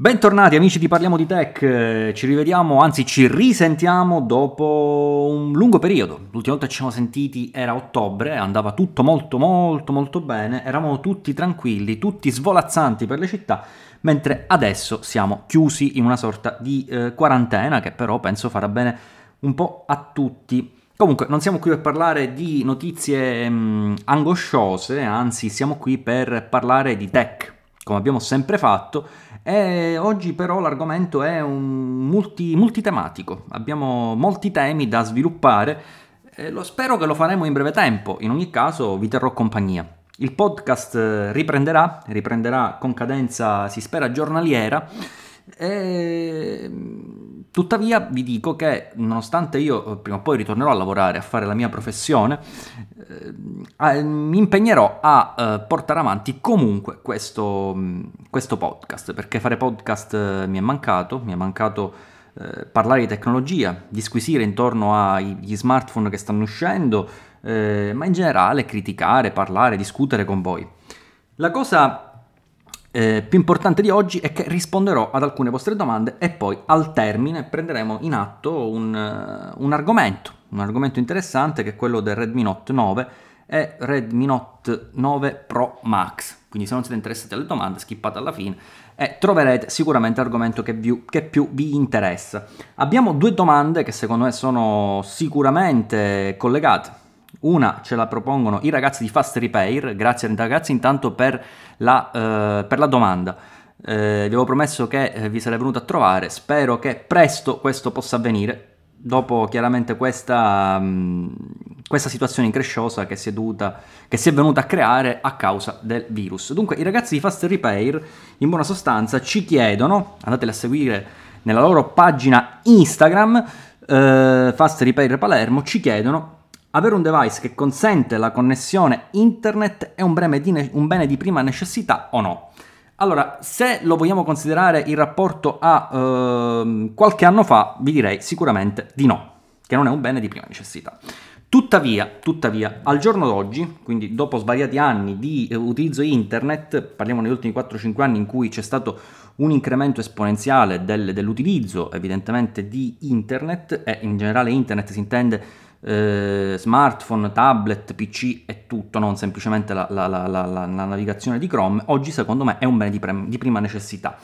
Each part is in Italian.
Bentornati amici di Parliamo di Tech, ci rivediamo, anzi ci risentiamo dopo un lungo periodo. L'ultima volta che ci siamo sentiti era ottobre, andava tutto molto molto molto bene, eravamo tutti tranquilli, tutti svolazzanti per le città, mentre adesso siamo chiusi in una sorta di eh, quarantena che però penso farà bene un po' a tutti. Comunque, non siamo qui per parlare di notizie mh, mm, angosciose, anzi siamo qui per parlare di tech, come abbiamo sempre fatto e oggi però l'argomento è un multi, multitematico, abbiamo molti temi da sviluppare e lo, spero che lo faremo in breve tempo, in ogni caso vi terrò compagnia. Il podcast riprenderà, riprenderà con cadenza, si spera, giornaliera. E Tuttavia vi dico che nonostante io eh, prima o poi ritornerò a lavorare, a fare la mia professione, eh, mi impegnerò a eh, portare avanti comunque questo, mm, questo, podcast, perché fare podcast eh, mi è mancato, mi è mancato eh, parlare di tecnologia, disquisire intorno agli smartphone che stanno uscendo, eh, ma in generale criticare, parlare, discutere con voi. La cosa eh, più importante di oggi è che risponderò ad alcune vostre domande e poi al termine prenderemo in atto un, uh, un argomento, un argomento interessante che è quello del Redmi Note 9 e Redmi Note 9 Pro Max. Quindi se non siete interessati alle domande, skippate alla fine e troverete sicuramente l'argomento che, vi, che più vi interessa. Abbiamo due domande che secondo me sono sicuramente collegate una ce la propongono i ragazzi di Fast Repair, grazie ragazzi intanto per la, eh, per la domanda. Eh, vi avevo promesso che eh, vi sarei venuto a trovare, spero che presto questo possa avvenire, dopo chiaramente questa, mh, mm, questa situazione incresciosa che si, è dovuta, che si è venuta a creare a causa del virus. Dunque i ragazzi di Fast Repair in buona sostanza ci chiedono, andateli a seguire nella loro pagina Instagram, eh, Fast Repair Palermo, ci chiedono avere un device che consente la connessione internet è un bene, di, un bene di prima necessità o no? Allora, se lo vogliamo considerare in rapporto a uh, qualche anno fa, vi direi sicuramente di no, che non è un bene di prima necessità. Tuttavia, tuttavia, al giorno d'oggi, quindi dopo svariati anni di eh, utilizzo internet, parliamo negli ultimi 4-5 anni in cui c'è stato un incremento esponenziale del, dell'utilizzo evidentemente di internet e in generale internet si intende eh, smartphone, tablet, PC e tutto, non semplicemente la, la, la, la, navigazione di Chrome, oggi secondo me è un bene di, pre- di prima necessità.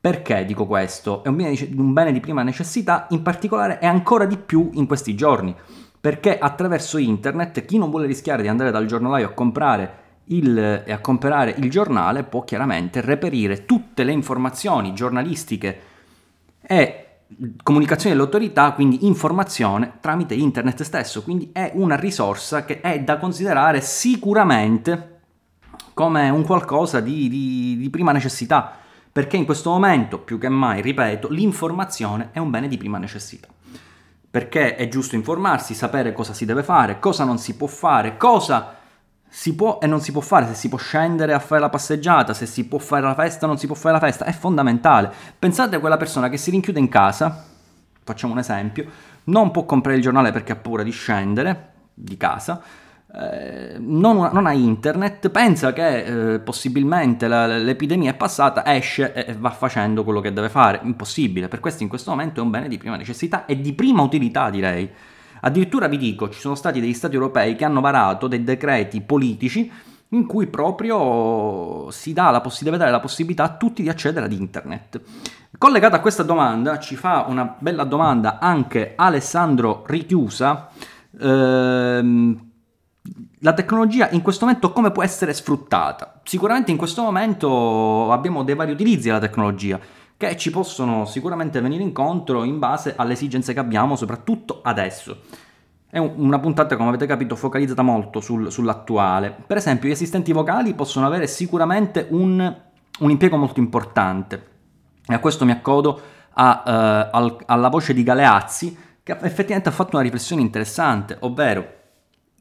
Perché dico questo? È un bene, di, un bene di prima necessità, in particolare è ancora di più in questi giorni, perché attraverso internet chi non vuole rischiare di andare dal giornalaio a comprare il, e a comprare il giornale può chiaramente reperire tutte le informazioni giornalistiche e comunicazione dell'autorità, quindi informazione tramite internet stesso, quindi è una risorsa che è da considerare sicuramente come un qualcosa di, di, di prima necessità, perché in questo momento, più che mai, ripeto, l'informazione è un bene di prima necessità. Perché è giusto informarsi, sapere cosa si deve fare, cosa non si può fare, cosa si può e non si può fare, se si può scendere a fare la passeggiata, se si può fare la festa non si può fare la festa, è fondamentale. Pensate a quella persona che si rinchiude in casa, facciamo un esempio, non può comprare il giornale perché ha paura di scendere di casa, eh, non, non, ha internet, pensa che eh, possibilmente la, l'epidemia è passata, esce e va facendo quello che deve fare. Impossibile, per questo in questo momento è un bene di prima necessità e di prima utilità direi. Addirittura vi dico, ci sono stati degli stati europei che hanno varato dei decreti politici in cui proprio si, dà la, dare la possibilità a tutti di accedere ad internet. Collegata a questa domanda ci fa una bella domanda anche Alessandro Richiusa. Ehm, la tecnologia in questo momento come può essere sfruttata? Sicuramente in questo momento abbiamo dei vari utilizzi della tecnologia che ci possono sicuramente venire incontro in base alle esigenze che abbiamo, soprattutto adesso. È una puntata, come avete capito, focalizzata molto sul, sull'attuale. Per esempio, gli assistenti vocali possono avere sicuramente un, un impiego molto importante. E a questo mi accodo a, uh, al, alla voce di Galeazzi, che effettivamente ha fatto una riflessione interessante, ovvero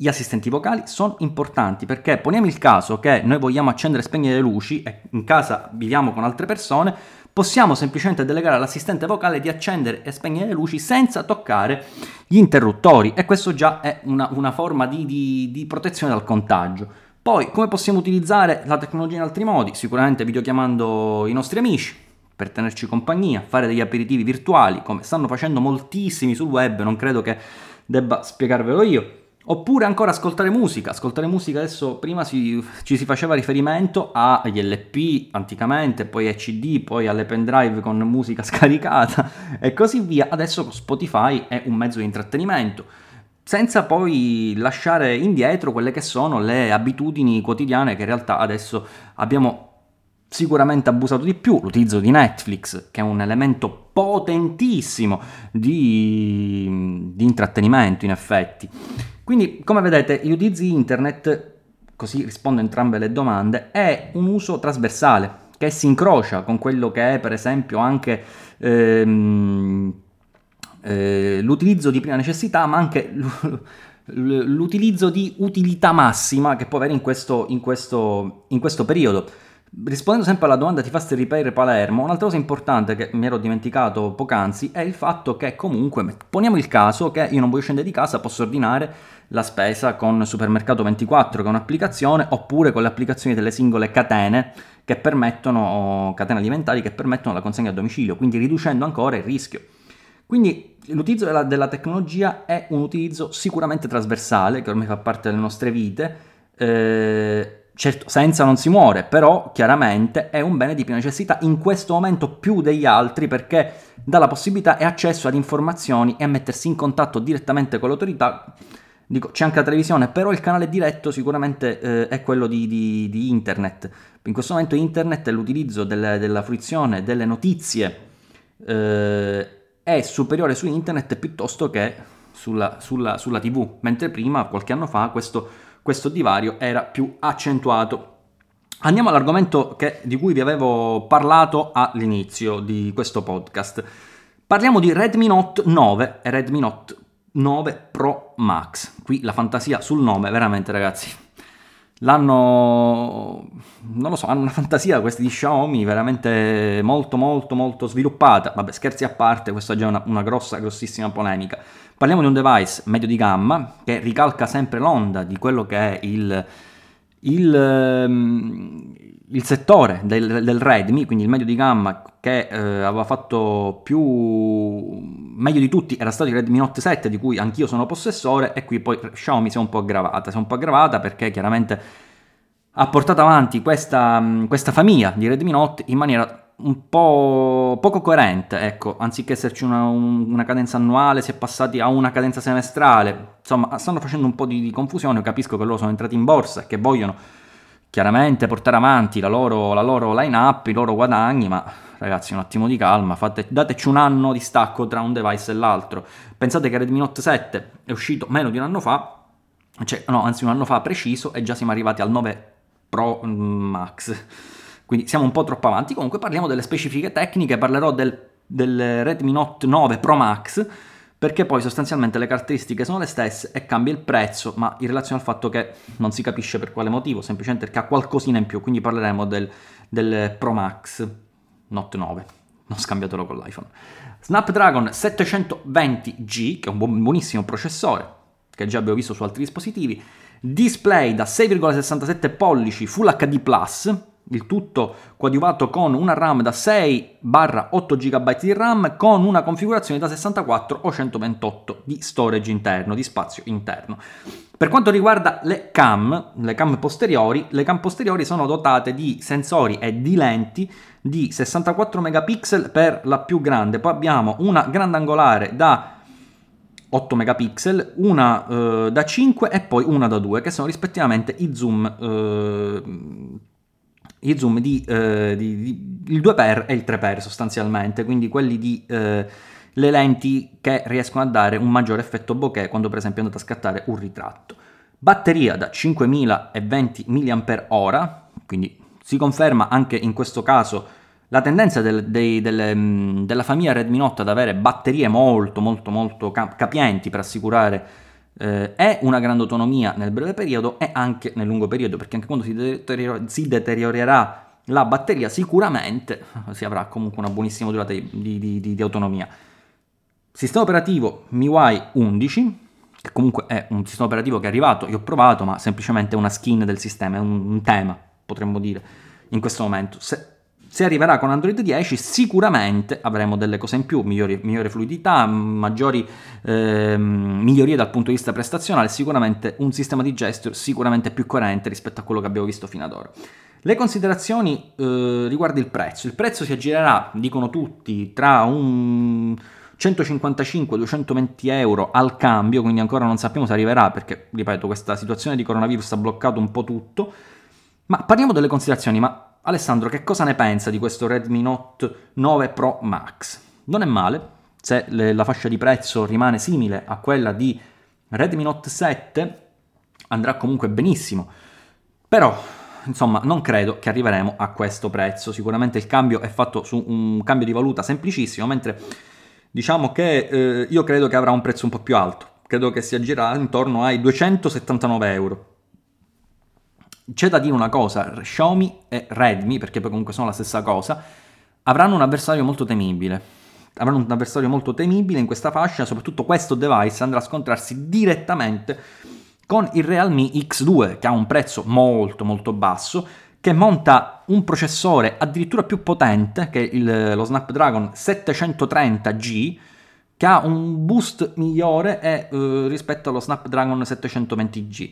gli assistenti vocali sono importanti perché poniamo il caso che noi vogliamo accendere e spegnere le luci e in casa viviamo con altre persone, possiamo semplicemente delegare all'assistente vocale di accendere e spegnere le luci senza toccare gli interruttori e questo già è una, una forma di, di, di protezione dal contagio. Poi, come possiamo utilizzare la tecnologia in altri modi? Sicuramente videochiamando i nostri amici, per tenerci compagnia, fare degli aperitivi virtuali, come stanno facendo moltissimi sul web, non credo che debba spiegarvelo io. Oppure ancora ascoltare musica. Ascoltare musica adesso prima si, ci si faceva riferimento agli LP anticamente, poi ai CD, poi alle pendrive con musica scaricata e così via. Adesso Spotify è un mezzo di intrattenimento senza poi lasciare indietro quelle che sono le abitudini quotidiane che in realtà adesso abbiamo sicuramente abusato di più, l'utilizzo di Netflix, che è un elemento potentissimo di, di intrattenimento in effetti. Quindi, come vedete, gli utilizzi internet, così rispondo a entrambe le domande, è un uso trasversale che si incrocia con quello che è per esempio anche ehm, eh, l'utilizzo di prima necessità, ma anche l'utilizzo di utilità massima che può avere in questo, in questo, in questo periodo. Rispondendo sempre alla domanda ti fa Repair Palermo, un'altra cosa importante che mi ero dimenticato poc'anzi è il fatto che comunque, poniamo il caso che io non voglio scendere di casa, posso ordinare la spesa con Supermercato 24 che è un'applicazione oppure con le applicazioni delle singole catene che permettono, catene alimentari che permettono la consegna a domicilio, quindi riducendo ancora il rischio. Quindi l'utilizzo della, della tecnologia è un utilizzo sicuramente trasversale che ormai fa parte delle nostre vite. Eh, Certo, senza non si muore, però chiaramente è un bene di prima necessità in questo momento più degli altri perché dà la possibilità e accesso ad informazioni e a mettersi in contatto direttamente con l'autorità. Dico, c'è anche la televisione, però il canale diretto sicuramente eh, è quello di, di, di, internet. In questo momento internet e l'utilizzo delle, della fruizione delle notizie eh, è superiore su internet piuttosto che sulla, sulla, sulla tv, mentre prima, qualche anno fa, questo questo divario era più accentuato. Andiamo all'argomento che, di cui vi avevo parlato all'inizio di questo podcast. Parliamo di Redmi Note 9 e Redmi Note 9 Pro Max. Qui la fantasia sul nome, veramente ragazzi. L'hanno, non lo so, hanno una fantasia questi di Xiaomi veramente molto molto molto sviluppata. Vabbè, scherzi a parte, questa è già una, una grossa, grossissima polemica. Parliamo di un device medio di gamma che ricalca sempre l'onda di quello che è il, il, ehm, il settore del, del, Redmi, quindi il medio di gamma che eh, aveva fatto più meglio di tutti era stato il Redmi Note 7 di cui anch'io sono possessore e qui poi Xiaomi si è un po' aggravata, si è un po' aggravata perché chiaramente ha portato avanti questa, questa famiglia di Redmi Note in maniera un po' poco coerente, ecco, anziché esserci una, una, cadenza annuale, si è passati a una cadenza semestrale, insomma, stanno facendo un po' di, di confusione, capisco che loro sono entrati in borsa e che vogliono chiaramente portare avanti la loro, la loro line-up, i loro guadagni, ma ragazzi un attimo di calma, fate, dateci un anno di stacco tra un device e l'altro. Pensate che Redmi Note 7 è uscito meno di un anno fa, cioè no, anzi un anno fa preciso, e già siamo arrivati al 9 Pro Max quindi siamo un po' troppo avanti. Comunque parliamo delle specifiche tecniche, parlerò del, del Redmi Note 9 Pro Max, perché poi sostanzialmente le caratteristiche sono le stesse e cambia il prezzo, ma in relazione al fatto che non si capisce per quale motivo, semplicemente perché ha qualcosina in più, quindi parleremo del, del Pro Max Note 9, non scambiatelo con l'iPhone. Snapdragon 720G, che è un buon, buonissimo processore, che già abbiamo visto su altri dispositivi, display da 6,67 pollici Full HD+, il tutto coadiuvato con una RAM da 6-8 GB di RAM con una configurazione da 64 o 128 di storage interno, di spazio interno. Per quanto riguarda le cam, le cam posteriori, le cam posteriori sono dotate di sensori e di lenti di 64 megapixel per la più grande, poi abbiamo una grandangolare da 8 megapixel, una eh, da 5 e poi una da 2, che sono rispettivamente i zoom eh, i zoom di, eh, di, di, il 2x e il 3x sostanzialmente, quindi quelli di eh, le lenti che riescono a dare un maggiore effetto bokeh quando per esempio andate a scattare un ritratto. Batteria da 5020 mAh, quindi si conferma anche in questo caso la tendenza del, dei, delle, mm, della famiglia Redmi Note ad avere batterie molto molto molto capienti per assicurare eh, è una grande autonomia nel breve periodo e anche nel lungo periodo, perché anche quando si, deterior- si deteriorerà la batteria sicuramente si avrà comunque una buonissima durata di, di, di, di autonomia. Sistema operativo MIUI 11, che comunque è un sistema operativo che è arrivato, io ho provato, ma semplicemente è una skin del sistema, è un, un tema, potremmo dire, in questo momento. Se, se arriverà con Android 10 sicuramente avremo delle cose in più, migliori, migliore fluidità, maggiori eh, migliorie dal punto di vista prestazionale, sicuramente un sistema di gesture sicuramente più coerente rispetto a quello che abbiamo visto fino ad ora. Le considerazioni eh, riguardo il prezzo. Il prezzo si aggirerà, dicono tutti, tra un 155-220 euro al cambio, quindi ancora non sappiamo se arriverà perché, ripeto, questa situazione di coronavirus ha bloccato un po' tutto. Ma parliamo delle considerazioni, ma Alessandro, che cosa ne pensa di questo Redmi Note 9 Pro Max? Non è male, se le, la fascia di prezzo rimane simile a quella di Redmi Note 7, andrà comunque benissimo. Però, insomma, non credo che arriveremo a questo prezzo. Sicuramente il cambio è fatto su un cambio di valuta semplicissimo, mentre diciamo che eh, io credo che avrà un prezzo un po' più alto. Credo che si aggirerà intorno ai 279 euro. C'è da dire una cosa, Xiaomi e Redmi, perché poi comunque sono la stessa cosa, avranno un avversario molto temibile. Avranno un avversario molto temibile in questa fascia, soprattutto questo device andrà a scontrarsi direttamente con il Realme X2, che ha un prezzo molto molto basso, che monta un processore addirittura più potente che il, lo Snapdragon 730G, che ha un boost migliore eh, rispetto allo Snapdragon 720G.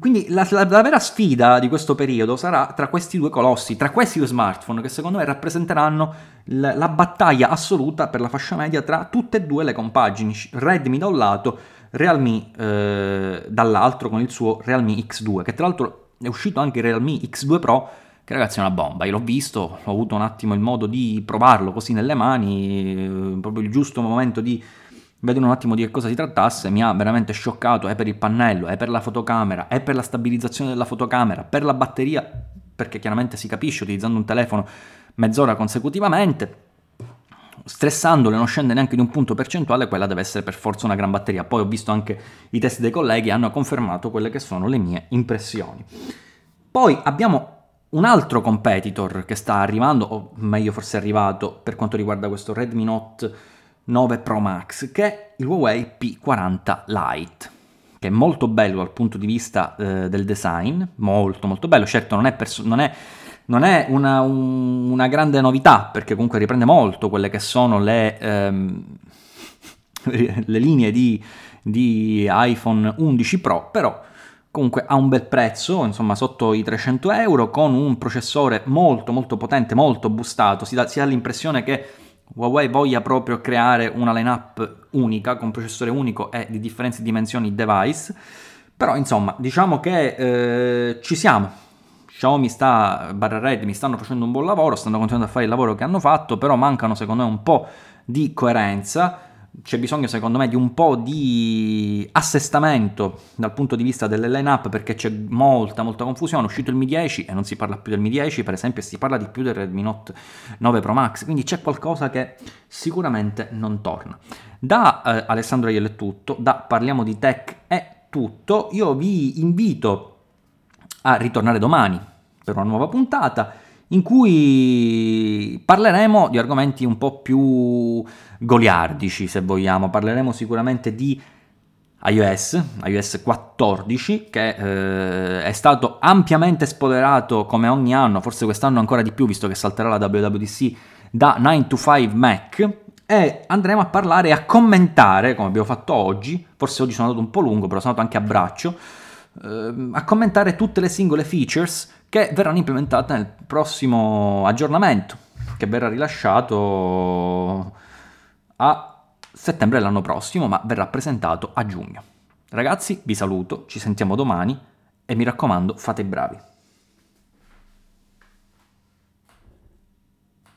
Quindi la, la, la, vera sfida di questo periodo sarà tra questi due colossi, tra questi due smartphone che secondo me rappresenteranno la, la battaglia assoluta per la fascia media tra tutte e due le compagini, Redmi da un lato, Realme eh, dall'altro con il suo Realme X2, che tra l'altro è uscito anche il Realme X2 Pro, che ragazzi è una bomba, io l'ho visto, ho avuto un attimo il modo di provarlo così nelle mani, eh, proprio il giusto momento di vedere un attimo di che cosa si trattasse, mi ha veramente scioccato, è per il pannello, è per la fotocamera, è per la stabilizzazione della fotocamera, per la batteria, perché chiaramente si capisce utilizzando un telefono mezz'ora consecutivamente, stressandole non scende neanche di un punto percentuale, quella deve essere per forza una gran batteria. Poi ho visto anche i test dei colleghi, hanno confermato quelle che sono le mie impressioni. Poi abbiamo un altro competitor che sta arrivando, o meglio forse è arrivato per quanto riguarda questo Redmi Note 9 Pro Max, che è il Huawei P40 Lite, che è molto bello dal punto di vista eh, del design, molto molto bello, certo non è, perso- non è, non è una, un, una, grande novità, perché comunque riprende molto quelle che sono le, ehm, le linee di, di iPhone 11 Pro, però comunque ha un bel prezzo, insomma sotto i 300 euro, con un processore molto molto potente, molto boostato, si dà, si ha l'impressione che Huawei voglia proprio creare una lineup unica con processore unico e di differenti dimensioni device. Però insomma, diciamo che eh, ci siamo. Xiaomi sta, barra Redmi stanno facendo un buon lavoro, stanno continuando a fare il lavoro che hanno fatto, però mancano secondo me un po' di coerenza c'è bisogno secondo me di un po' di assestamento dal punto di vista delle line-up perché c'è molta molta confusione, è uscito il Mi 10 e non si parla più del Mi 10 per esempio, si parla di più del Redmi Note 9 Pro Max, quindi c'è qualcosa che sicuramente non torna. Da eh, Alessandro Iel è tutto, da Parliamo di Tech è tutto, io vi invito a ritornare domani per una nuova puntata in cui parleremo di argomenti un po' più goliardici, se vogliamo. Parleremo sicuramente di iOS, iOS 14, che eh, è stato ampiamente spoilerato come ogni anno, forse quest'anno ancora di più, visto che salterà la WWDC da 9 to 5 Mac. E andremo a parlare e a commentare, come abbiamo fatto oggi, forse oggi sono andato un po' lungo, però sono andato anche a braccio, a commentare tutte le singole features che verranno implementate nel prossimo aggiornamento, che verrà rilasciato a settembre dell'anno prossimo, ma verrà presentato a giugno. Ragazzi, vi saluto, ci sentiamo domani e mi raccomando, fate i bravi.